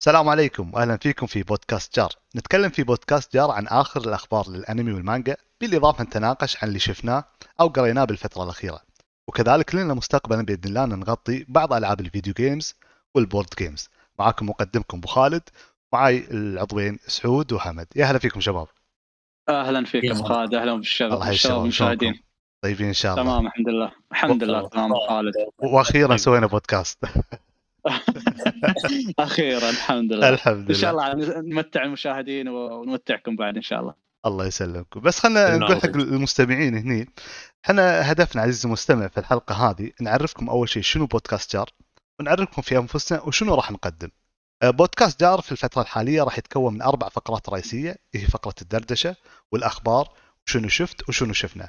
السلام عليكم واهلا فيكم في بودكاست جار. نتكلم في بودكاست جار عن آخر الأخبار للأنمي والمانجا بالإضافة نتناقش عن اللي شفناه أو قريناه بالفترة الأخيرة. وكذلك لنا مستقبلا بإذن الله نغطي بعض ألعاب ال video games وال board games معاكم مقدمكم أبو خالد معاي العضوين سعود وحمد يا هلا فيكم شباب. أهلا فيكم خالد. أهلا بالشباب يسلمك. المشاهدين طيبين إن شاء الله. تمام الحمد لله. الحمد لله. تمام خالد. وأخيرا سوينا بودكاست. أخيرا الحمد لله. الحمد إن شاء لله. الله نمتع المشاهدين ونمتعكم بعد إن شاء الله. الله يسلمكم. بس خلينا نقول حق. المستمعين هني. إحنا هدفنا عزيزي المستمع في الحلقة هذه نعرفكم أول شيء شنو بودكاست جار ونعرفكم في أنفسنا وشنو راح نقدم. آه، بودكاست جار في الفترة الحالية راح يتكون من أربع فقرات رئيسية هي فقرة الدردشة والأخبار وشنو شفت وشنو شفنا.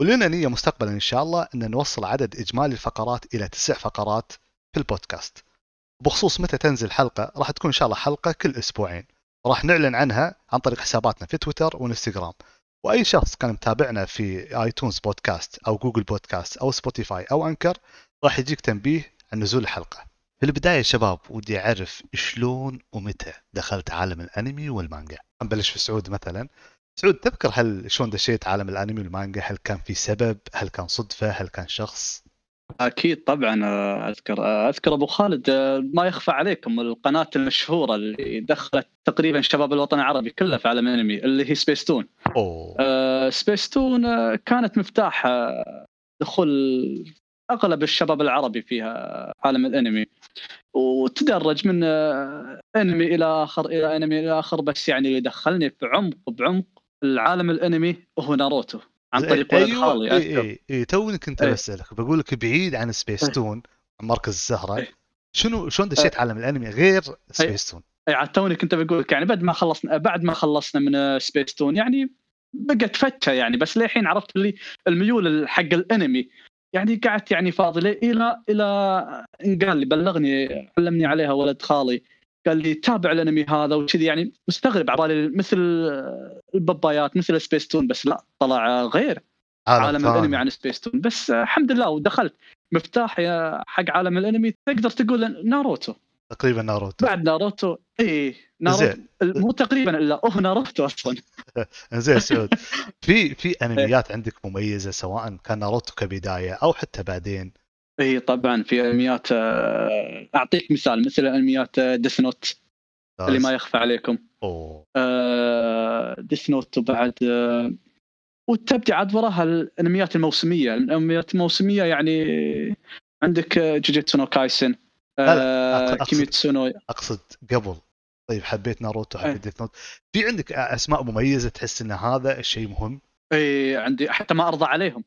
ولنا نية مستقبلا إن شاء الله إن نوصل عدد إجمالي الفقرات إلى تسع فقرات البودكاست. بخصوص متى تنزل حلقة راح تكون إن شاء الله حلقة كل أسبوعين. راح نعلن عنها عن طريق حساباتنا في تويتر وإنستغرام. وأي شخص كان متابعنا في iTunes Podcast أو Google Podcast أو Spotify أو Anchor راح يجيك تنبيه عن نزول الحلقة. في البداية شباب ودي أعرف شلون ومتى دخلت عالم الأنمي والمانجا. نبلش في سعود مثلا. سعود تذكر هل شلون دشيت عالم الأنمي والمانجا؟ هل كان في سبب؟ هل كان صدفة؟ هل كان شخص؟ أكيد طبعا آه، أذكر آه، أذكر أبو خالد آه، ما يخفى عليكم القناة المشهورة اللي دخلت تقريبا شباب الوطن العربي كله في عالم الأنمي اللي هي سبيس تون آه، سبيس تون كانت مفتاح دخول أغلب الشباب العربي فيها عالم الأنمي. وتدرج من أنمي إلى آخر إلى أنمي إلى آخر بس يعني اللي دخلني في عمق بعمق العالم الأنمي هو ناروتو. عن طريق ولد أيوه خالي اي أذكر. اي اي توني كنت إيه. بسالك بقول لك بعيد عن سبيس إيه. تون عن مركز الزهرة. إيه. شنو شلون دشيت عالم الأنمي غير سبيس تون اي توني كنت بقول لك يعني بعد ما خلصنا بعد ما خلصنا من سبيس تون يعني بقت فتشة يعني. بس للحين عرفت اللي الميول حق الأنمي. يعني قعدت يعني فاضي إلى إلى إن قال لي بلغني علمني عليها ولد خالي. قال لي تابع الانمي هذا وكذي يعني مستغرب عبالي مثل البابايات مثل سبيس تون بس لا طلع غير عالم ثاني. الانمي عن سبيس تون بس الحمد لله ودخلت مفتاحي حق عالم الانمي. تقدر تقول ناروتو. تقريبا ناروتو. بعد ناروتو إيه ناروتو. مو تقريبا إلا هو ناروتو أصلا. زين سعود. في في انميات عندك مميزة سواء كان ناروتو كبداية أو حتى بعدين؟ اي طبعا في انميات آه، أعطيك مثال مثل انميات Death Note اللي ما يخفى عليكم. أوه. Death Note وبعد آه، وتبدي عاد وراها الانميات الموسمية. الانميات الموسمية يعني عندك آه، جوجيتسو نو كايسن أقصد- كيميتسو نو اقصد قبل. طيب حبيت ناروتو إيه. حبيت Death Note في عندك أسماء مميزة تحس إن هذا الشيء مهم؟ إي عندي حتى ما أرضى عليهم.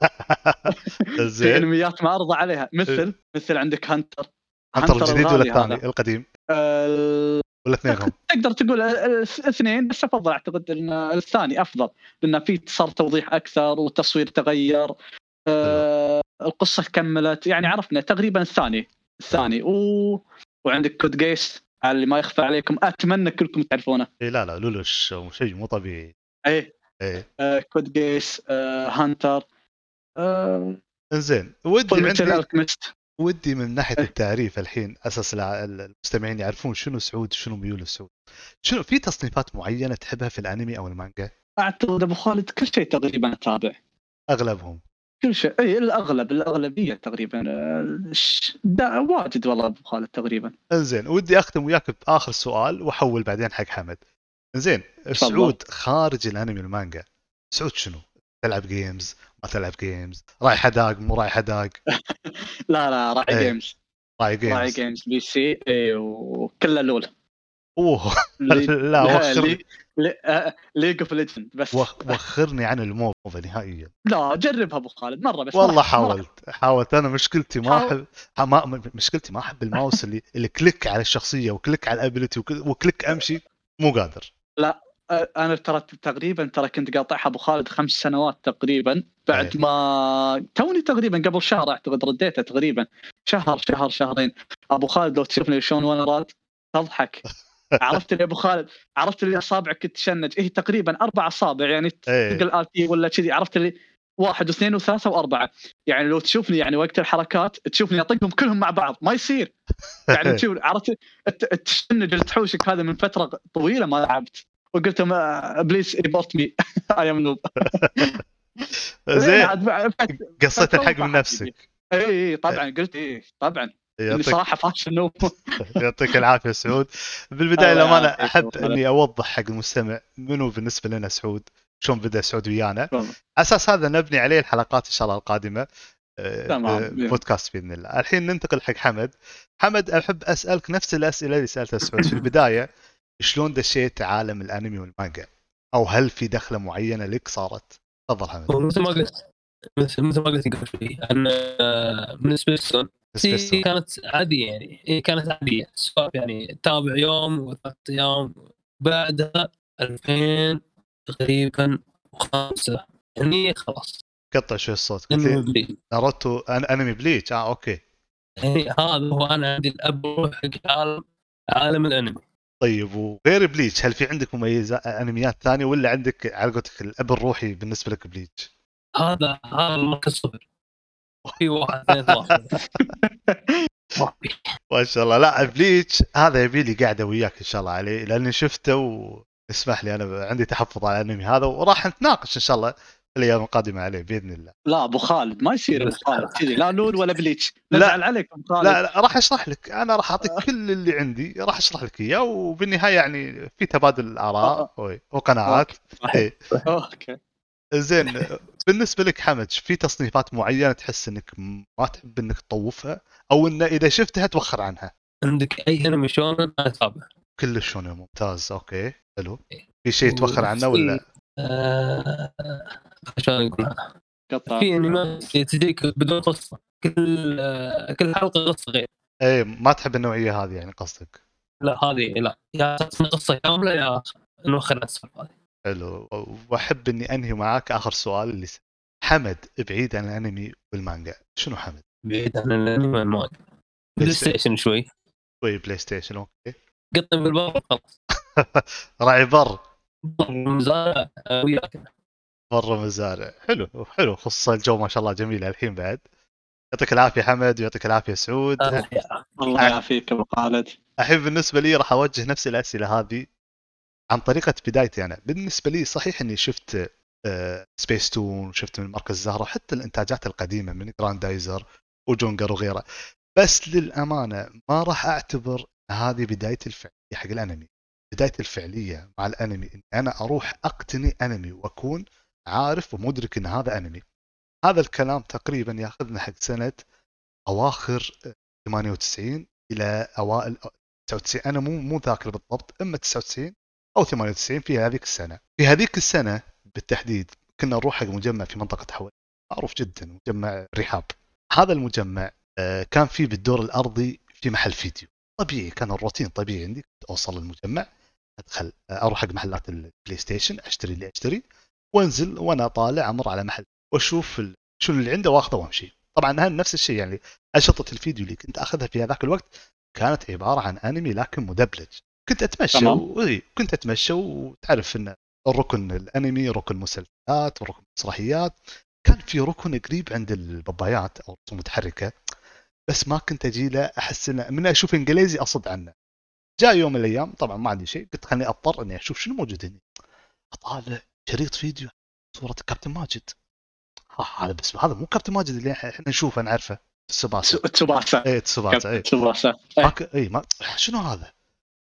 زين. انميات ما أرضى عليها. مثل مثل عندك Hunter. انت الجديد ولا الثاني. القديم. ولا اثنينهم؟ تقدر تقول الاثنين بس أفضل أعتقد إن الثاني أفضل. لأن في صار توضيح أكثر والتصوير تغير. آه القصة كملت. يعني عرفنا تقريبا الثاني. الثاني. و... وعندك Code Geass اللي ما يخفى عليكم. أتمنى كلكم تعرفونه. إي لا لا لولوش شيء مو طبيعي. إيه إيه. Code Geass Hunter إنزين ودي عندي ودي من ناحية إيه. التعريف الحين أساس المستمعين يعرفون شنو سعود شنو ميول سعود شنو في تصنيفات معينة تحبها في الأنمي أو المانجا؟ أعتقد أبو خالد كل شيء تقريبا اتابع أغلبهم. كل شيء. إي الأغلب الأغلبية تقريبا آه، دا واجد والله أبو خالد تقريبا. إنزين ودي أختم وياك بآخر سؤال وأحول بعدين حق حمد. انزين سعود خارج الأنمي والمانجا. سعود شنو؟ تلعب games ما تلعب games راعي داق مو راعي داق لا لا راعي إيه. games رايح راعي games games PC اي وكله LoL أوه لا وخر League of Legend بس. وخ- وخرني عن ال MOBA نهائيا. لا جربها أبو خالد مرة بس والله. حاولت حاولت. أنا مشكلتي ما. احب ما مشكلتي ما أحب الماوس اللي اللي كليك على الشخصية وكليك على الابيلتي وكليك أمشي مو قادر. آه، أنا ترى تقريبا ترى كنت قاطعها أبو خالد خمس سنوات تقريبا بعد إيه. ما توني تقريبا قبل شهر أعتقد رديتها تقريبا شهر شهر شهرين أبو خالد لو تشوفني شلون وأنا راد تضحك عرفت اللي أبو خالد عرفت اللي أصابعك تشنج إيه تقريبا أربع أصابع يعني إيه. ال ulti ولا كذي عرفت اللي واحد واثنين وثلاثة وأربعة. يعني لو تشوفني يعني وقت الحركات تشوفني أطقهم كلهم مع بعض ما يصير. يعني تشوف عرفت؟ اللي تحوشك هذا من فترة طويلة ما لعبت. وقلت لهم please report me. I am noob زين قصيت الحق من نفسك. إي إي طبعا. قلت إي طبعا. يعطيك صراحة فاشل noob يعطيك العافية سعود. بالبداية للامانه أحب. إني أوضح حق المستمع منو بالنسبة لنا سعود. شلون بدأ سعود ويانا على أساس هذا نبني عليه الحلقات إن شاء الله القادمة آه، تمام. آه، بودكاست بإذن الله. الحين ننتقل حق حمد. حمد أحب أسألك نفس الأسئلة اللي سألتها سعود. في البداية شلون دشيت عالم الأنمي والمانجا؟ أو هل في دخلة معينة لك صارت؟ تفضل حمد. مثل ما قلت مثل ما قلت قبل شوي أن آه، من سبيستون. كانت عادية يعني هي كانت عادية. سوالف يعني تابع يوم وثلاث أيام بعدها 2000 تقريبا وخمسه يعني خلاص. قطع شوي الصوت. ناروتو أن- أنمي بليتش. آه okay. يعني هذا هو أنا عندي الأب حق عالم عالم الأنمي. طيب وغير بليتش هل في عندك مميزات أنميات ثانية ولا عندك على قولتك الأب الروحي بالنسبة لك بليتش؟ هذا هذا المركز صفر. في واحد ما شاء الله. لا بليتش هذا يبي لي قاعدة وياك إن شاء الله عليه لأني شفته واسمح لي أنا عندي تحفظ على الانمي هذا وراح نتناقش إن شاء الله الأيام القادمة عليه بإذن الله. لا أبو خالد ما يصير ابو خالد كذي لا نون ولا بليتش. لا. عليك ابو خالد. لا, لا راح أشرح لك. أنا راح أعطيك كل اللي عندي راح أشرح لك إياه وبالنهاية يعني في تبادل آراء و- وقناعات إيه. okay. زين بالنسبة لك حمد في تصنيفات معينة تحس إنك ما تحب إنك تطوفها؟ أو إن إذا شفتها توخر عنها؟ عندك أي أنمي شونن أنا اتابع كلش شونن ممتاز okay. حلو. في شيء توخر عنه ولا؟ آه، شلون اقولها؟ قطع. في انميات تجيك بدون قصة. كل آه، كل حلقة قصة غير. إيه ما تحب النوعية هذه يعني قصدك؟ لا هذه لا. يا قصة كاملة يا نوخر السالفه هذه حلو. وأحب إني أنهي معاك آخر سؤال اللي س... حمد بعيد عن الأنمي والمانجا. شنو حمد؟ بعيد عن الأنمي والمانجا. PlayStation. شوي. شوي PlayStation okay. قطني بالبر خلاص راعي بر. مزارع آه، وياك. بر مزارع حلو حلو. خصوصا الجو ما شاء الله جميل الحين بعد. يعطيك العافية حمد ويعطيك العافية سعود. آه، الله يعافيك أبو خالد. الحين بالنسبة لي راح أوجه نفس الأسئلة هذه عن طريقة بدايتي أنا. بالنسبة لي صحيح إني شفت Space Toon وشفت من مركز زهرة حتى الإنتاجات القديمة من جراندايزر وجونجر وغيره. بس للأمانة ما راح أعتبر هذه بدايتي الفعلية حق الأنمي. بدايتي الفعلية مع الأنمي إني أنا أروح أقتني أنمي وأكون عارف ومدرك إن هذا أنمي. هذا الكلام تقريبا يأخذنا حق سنة أواخر 98 إلى أوائل 99 أنا مو مو ذاكر بالضبط إما 99 أو 98 في هذيك السنة. في هذيك السنة بالتحديد كنا نروح حق مجمع في منطقة حولي معروف جدا مجمع الرحاب هذا المجمع آه، كان فيه بالدور الأرضي في محل فيديو. طبيعي كان الروتين طبيعي عندي كنت أوصل المجمع أدخل أروح حق محلات ال PlayStation أشتري اللي أشتري وأنزل وأنا طالع أمر على محل وأشوف شو اللي عنده وأخذه وامشي طبعا هذا نفس الشيء يعني اشرطه الفيديو اللي كنت أخذها في هذاك الوقت كانت عبارة عن أنمي لكن مدبلج. كنت أتمشى تمام. و... إي، كنت أتمشى وتعرف إن الركن الأنمي ركن مسلسلات وركن مسرحيات كان في ركن قريب عند البابايات أو المتحركه بس ما كنت أجي له أحس إنه من أشوف إنجليزي اصد عنه. جاء يوم من الأيام طبعا ما عندي شيء قلت خليني أضطر إني أشوف شنو موجود هنا أطالع شريط فيديو صورة كابتن ماجد. هذا بس هذا مو كابتن ماجد اللي إحنا نشوفه نعرفه. تسوباسا. تسوباسا. اي تسوباسا اي تسوباسا. اي ما شنو هذا؟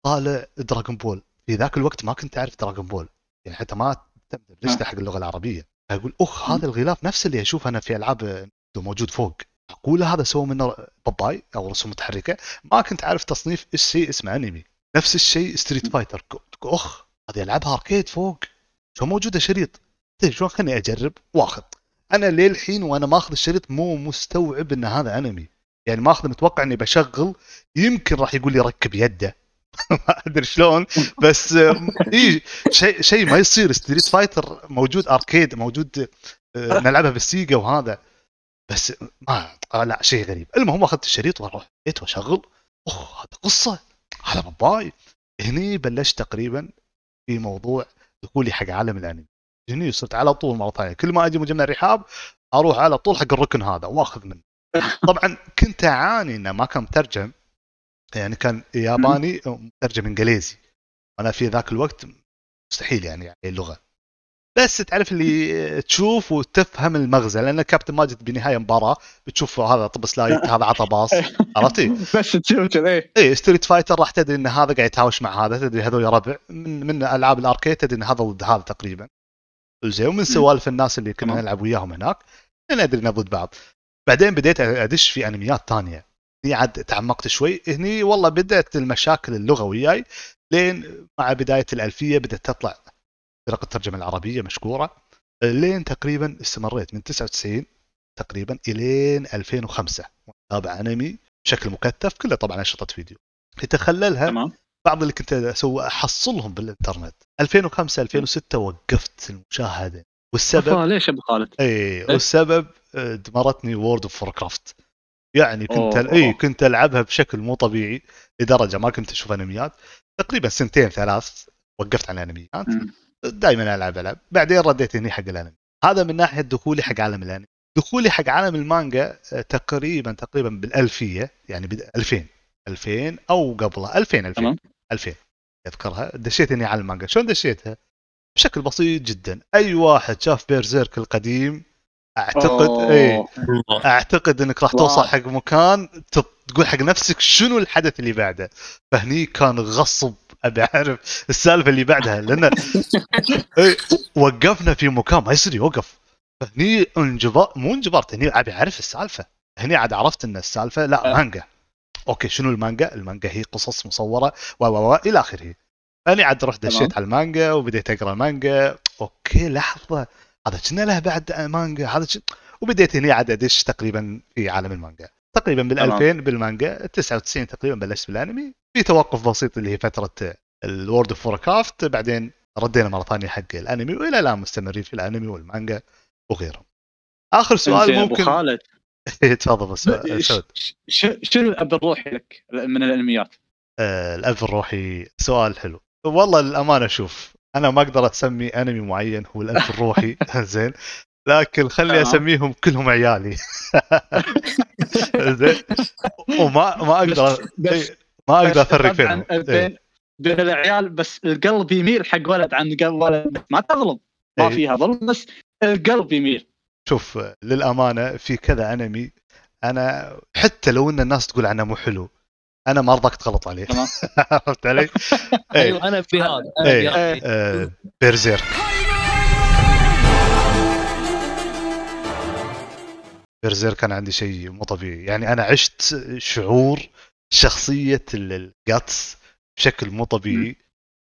طالع Dragon Ball في ذاك الوقت ما كنت أعرف Dragon Ball يعني حتى ما تهتم باللسته حق اللغة العربية. أقول اخ هذا الغلاف نفس اللي أشوفه أنا في ألعاب موجود فوق. أقول هذا سوى منه باباي أو رسوم متحركة. ما كنت عارف تصنيف إيش شيء اسمه أنمي. نفس الشيء Street Fighter أخ هذه العابها arcade فوق. شو موجودة شريط؟ طيب شلون؟ خليني أجرب وأخذ. أنا للحين وأنا ماخذ الشريط مو مستوعب إن هذا أنمي. يعني ماخذ متوقع إني بشغل. يمكن راح يقول لي ركب يده. ما أدري شلون. بس إي شيء شيء ما يصير. Street Fighter موجود arcade موجود. آه، نلعبها بال Sega وهذا. بس ما آه لا شيء غريب. المهم أخذت الشريط وأروح البيت وأشغل. أوه هذا قصة هذا باباي هني بلشت تقريبا في موضوع دخولي حق عالم الأنمي. جني صرت على طول مرة ثانية. كل ما أجي مجمع رحاب أروح على طول حق الركن هذا وأخذ منه. طبعا كنت أعاني إنه ما كان مترجم. يعني كان ياباني مترجم إنجليزي. أنا في ذاك الوقت مستحيل يعني, يعني اللغة. بس تعرف اللي تشوف وتفهم المغزى لأن كابتن ماجد بنهاية المباراه بتشوف هذا طبس لايت هذا عطى باص عرفتي؟ بس تشوف كذا اي Street Fighter راح تدري إن هذا قاعد يتهاوش مع هذا تدري هذول ربع من من ألعاب ال arcade تدري إن هذا ضد هذا تقريبا. زين ومن سوالف الناس اللي كنا. نلعب وياهم هناك ندري ان ضد بعض. بعدين بديت أدش في أنميات ثانية. هني عاد تعمقت شوي هني والله بدأت المشاكل اللغة وياي لين مع بداية الألفية بدأت تطلع فرق الترجمة العربية مشكورة لين تقريبا استمريت من 99 تقريبا إلين 2005 اتابع أنمي بشكل مكثف كله طبعا اشرطه فيديو. يتخللها تمام. بعض اللي كنت أسوي احصلهم بالإنترنت. 2005 2006 وقفت المشاهدة. والسبب ليش أبو خالد؟ اي والسبب آه، دمرتني World of Warcraft يعني كنت. اي كنت ألعبها بشكل مو طبيعي لدرجة ما كنت أشوف أنميات. تقريبا سنتين ثلاث وقفت عن الأنميات. دائما ألعب العب بعدين رديت هني حق الأنمي. هذا من ناحية دخولي حق عالم الأنمي. دخولي حق عالم المانجا آه، تقريبا تقريبا بالألفية يعني بد 2000 2000 أو قبلها 2000 2000 تمام. 2000 أذكرها. دشيت اني على المانجا. شلون دشيتها؟ بشكل بسيط جدا. أي واحد شاف بيرزيرك القديم اعتقد. اي أعتقد إنك راح. توصل حق مكان تقول حق نفسك شنو الحدث اللي بعده. فهني كان غصب ابي أعرف السالفة اللي بعدها لأن إيه، وقفنا في مكان ما يصير يوقف. هني انجبار مو انجبرت هني ابي اعرف السالفة. هني عاد عرفت إن السالفة لا أه. مانجا. أوكي شنو المانجا؟ المانجا هي قصص مصورة و و و إلى آخره. هني عاد رحت. دشيت على المانجا وبديت أقرأ المانجا أوكي لحظة. هذا كنا له بعد مانجا؟ هذا كن... وبديت هني عاد أدش تقريبا في عالم المانجا. تقريبا بال تمام. 2000 بالمانجا 99 تقريبا بلشت بالأنمي. في توقف بسيط اللي هي فترة الورد اوف كرافت بعدين ردينا مرة ثانية حق الأنمي وإلى الآن مستمرين في الأنمي والمانجا وغيرهم. آخر سؤال إنزين، أبو ممكن خالد. تفضل بس شنو الأب الروحي لك من الأنميات؟ آه، الأب الروحي سؤال حلو. والله للأمانة شوف أنا ما أقدر أسمي أنمي معين هو الأب الروحي زين. لكن خلي تمام. أسميهم كلهم عيالي. زين. وما ما أقدر بس إيه، ما أقدر بس أفرق بينهم إيه. بين بين العيال بس القلب يميل حق ولد عن قلب ولد ما تظلم ما إيه. فيها ظلم بس القلب يميل شوف للأمانة في كذا أنمي أنا حتى لو إن الناس تقول عنه مو حلو أنا ما أرضاك تغلط عليه تمام. عرفت علي؟ إيه. أيوه أنا في هذا أنا إيه. بيرزيرك Berserk كان عندي شيء مو طبيعي يعني أنا عشت شعور شخصية ال- ال Guts بشكل مو طبيعي.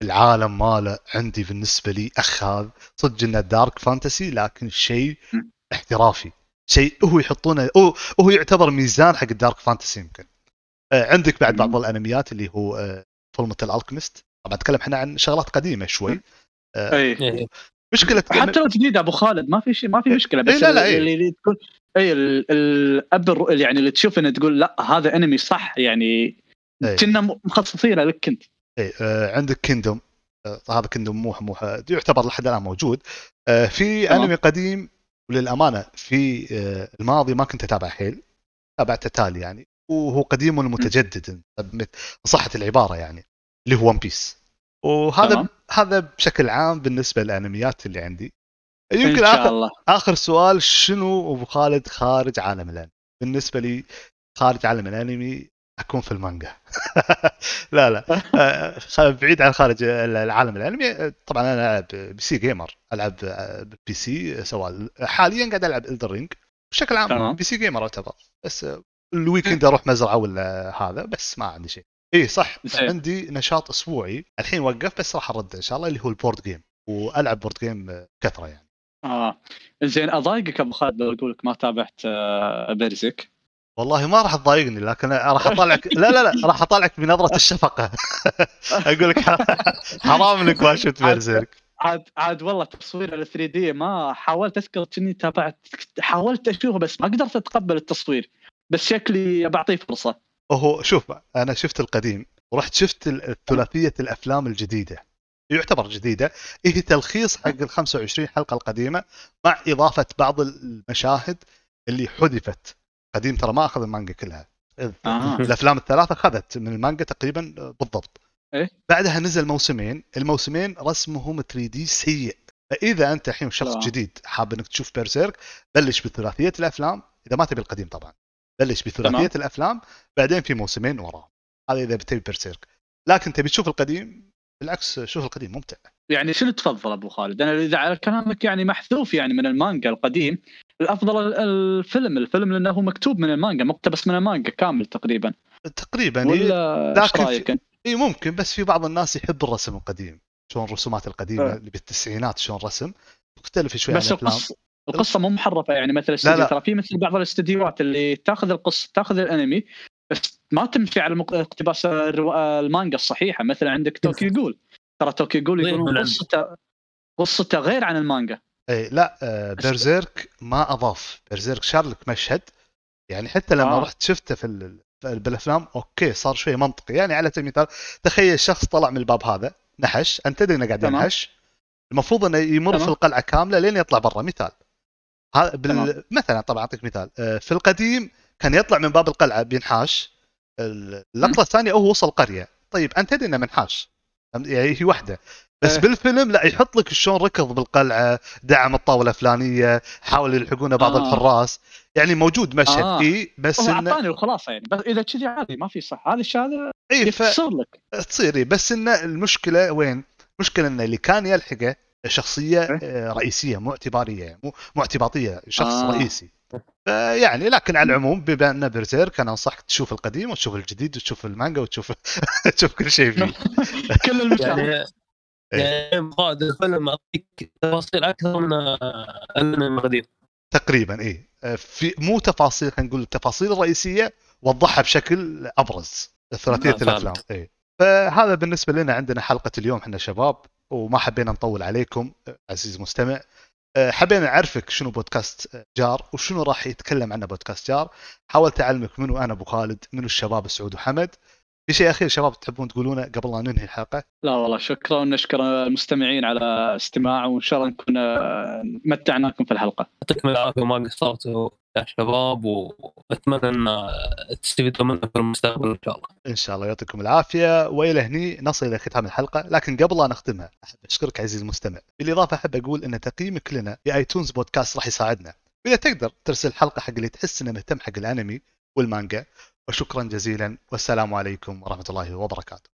العالم ماله عندي بالنسبة لي أخ صدق إنه dark fantasy لكن شيء. احترافي. شيء هو يحطونه هو هو يعتبر ميزان حق ال dark fantasy يمكن. آه، عندك بعد بعض. الأنميات اللي هو Fullmetal Alchemist طبعا أتكلم إحنا عن شغلات قديمة شوي. آه، اي إيه. مشكلة حتى لو جديد أبو خالد ما في شيء ما في مشكلة بس إيه، لا، لا، إيه. اللي, اللي تكون اي ال- الأب يعني اللي تشوف إنه تقول لا هذا انمي صح يعني إيه. كنا مخصصينه لك انت إيه آه، عندك Kingdom هذا Kingdom مو مو يعتبر لحد الآن موجود آه، في تمام. انمي قديم وللأمانة في آه، الماضي ما كنت أتابع حيل تابعته تالي يعني وهو قديم متجدد ان صحة العبارة يعني اللي هو One Piece وهذا تمام. هذا بشكل عام بالنسبة للأنميات اللي عندي يمكن شاء الله. آخر سؤال شنو أبو خالد خارج عالم الأنمي؟ بالنسبة لي خارج عالم الأنمي أكون في المانجا. لا لا. آه، بعيد عن خارج العالم الأنمي. طبعا أنا ألعب PC gamer ألعب آه، PC سواء حاليا قاعد ألعب Elden Ring بشكل عام تمام. PC gamer اعتبر بس ال weekend أروح مزرعة ولا هذا بس ما عندي شيء. إي صح. زين. عندي نشاط أسبوعي. الحين وقف بس راح ارد إن شاء الله اللي هو ال board game وألعب board game آه، كثرة يعني. آه. زين أضايقك أبو خالد لو أقول لك ما تابعت آه، Berserk والله ما راح تضايقني لكن راح أطالعك. لا لا لا راح أطالعك بنظرة الشفقة. أقول لك حرام إنك ما شفت Berserk عاد عاد والله تصوير ال 3D ما حاولت أذكر كني تابعت حاولت أشوفه بس ما قدرت أتقبل التصوير. بس شكلي بعطيه فرصة. هو شوف أنا شفت القديم ورحت شفت ثلاثية الأفلام الجديدة. يعتبر جديدة هي تلخيص حق ال 25 حلقة القديمة مع إضافة بعض المشاهد اللي حذفت قديم ترى ما أخذ المانجا كلها آه. الأفلام الثلاثة أخذت من المانجا تقريبا بالضبط إيه؟ بعدها نزل موسمين الموسمين رسمهم 3 دي سيء فإذا أنت الحين شخص لا. جديد حاب إنك تشوف بيرسيرك بلش بثلاثية الأفلام إذا ما تبي القديم طبعا بلش بثلاثية. الأفلام بعدين في موسمين وراه هذا إذا بتبي بيرسيرك لكن تبي تشوف القديم بالعكس شوف القديم ممتع يعني شنو تفضل أبو خالد؟ أنا إذا على كلامك يعني محذوف يعني من المانجا القديم الأفضل ال- الفيلم الفيلم لأنه مكتوب من المانجا مقتبس من المانجا كامل تقريبا تقريبا إيه، ولا لكن في- رأيك؟ اي ممكن بس في بعض الناس يحب الرسم القديم شلون الرسومات القديمة آه. اللي بالتسعينات شلون رسم مختلف شوي بس عن القصة القصة مو محرفة يعني مثل لا. ترى في مثل بعض الاستديوهات اللي تاخذ القصة تاخذ الأنمي بس ما تمشي على مق- اقتباس الروا- المانجا الصحيحة. مثل عندك Tokyo Ghoul ترى Tokyo Ghoul من يقولون. قصته قصته غير عن المانجا. اي لا آه Berserk ما أضاف. Berserk شال لك مشهد. يعني حتى لما آه. رحت شفته في ال- في- بالأفلام أوكي صار شوي منطقي. يعني على سبيل المثال تخيل شخص طلع من الباب هذا نحش. أنت تدري إنه قاعد. ينحش. المفروض إنه يمر تمام. في القلعة كاملة لين يطلع برا. مثال. هذا بال... مثلا طبعا أعطيك مثال. آه، في القديم كان يطلع من باب القلعة بينحاش ال- اللقطه الثانية هو وصل قرية طيب أنت تدري إنه منحاش؟ يعني هي واحدة بس إيه. بالفيلم لا يحط لك شلون ركض بالقلعة دعم الطاولة الفلانية حاول يلحقونه بعض آه. الحراس يعني موجود مشهد آه. إي بس هو إنه أعطاني الخلاصة يعني بس إذا كذي عادي ما في صح هذا الشيء هذا ف... يفسر لك تصير إيه، بس إنه المشكلة وين؟ المشكلة إنه اللي كان يلحقه شخصية إيه؟ آه، رئيسية مو اعتبارية مو مو اعتباطية شخص آه. رئيسي يعني لكن على العموم بما أنه برزيرك أنا أنصحك تشوف القديم وتشوف الجديد وتشوف المانجا وتشوف تشوف كل شيء فيه. كل المشاهد يعني يعني بعد الفيلم أعطيك تفاصيل أكثر من آه، الأنمي القديم. تقريبا اي في مو تفاصيل خلينا نقول التفاصيل الرئيسية وضحها بشكل أبرز. ثلاثية آه،. الأفلام اي فهذا بالنسبة لنا عندنا حلقة اليوم إحنا شباب وما حبينا نطول عليكم. عزيز مستمع أه، حبينا نعرفك شنو بودكاست جار وشنو راح يتكلم عنه بودكاست جار. حاولت أعلمك منو أنا أبو خالد منو الشباب سعود وحمد. في شيء أخير شباب تحبون تقولونه قبل لا ننهي الحلقة؟ لا والله شكرا ونشكر المستمعين على استماع وإن شاء الله نكون آه، متعناكم في الحلقة. يعطيكم العافية وما قصرتوا يا شباب وأتمنى أن تستفيدوا منه في المستقبل إن شاء الله. إن شاء الله يعطيكم العافية. وإلى هني نصل إلى ختام الحلقة لكن قبل لا نختمها أحب أشكرك عزيزي المستمع. بالإضافة أحب أقول إن تقييمك لنا في آيتونز بودكاست راح يساعدنا. واذا تقدر ترسل حلقة حق اللي تحس إنه مهتم حق الأنمي والمانجا وشكرا جزيلا. والسلام عليكم ورحمة الله وبركاته.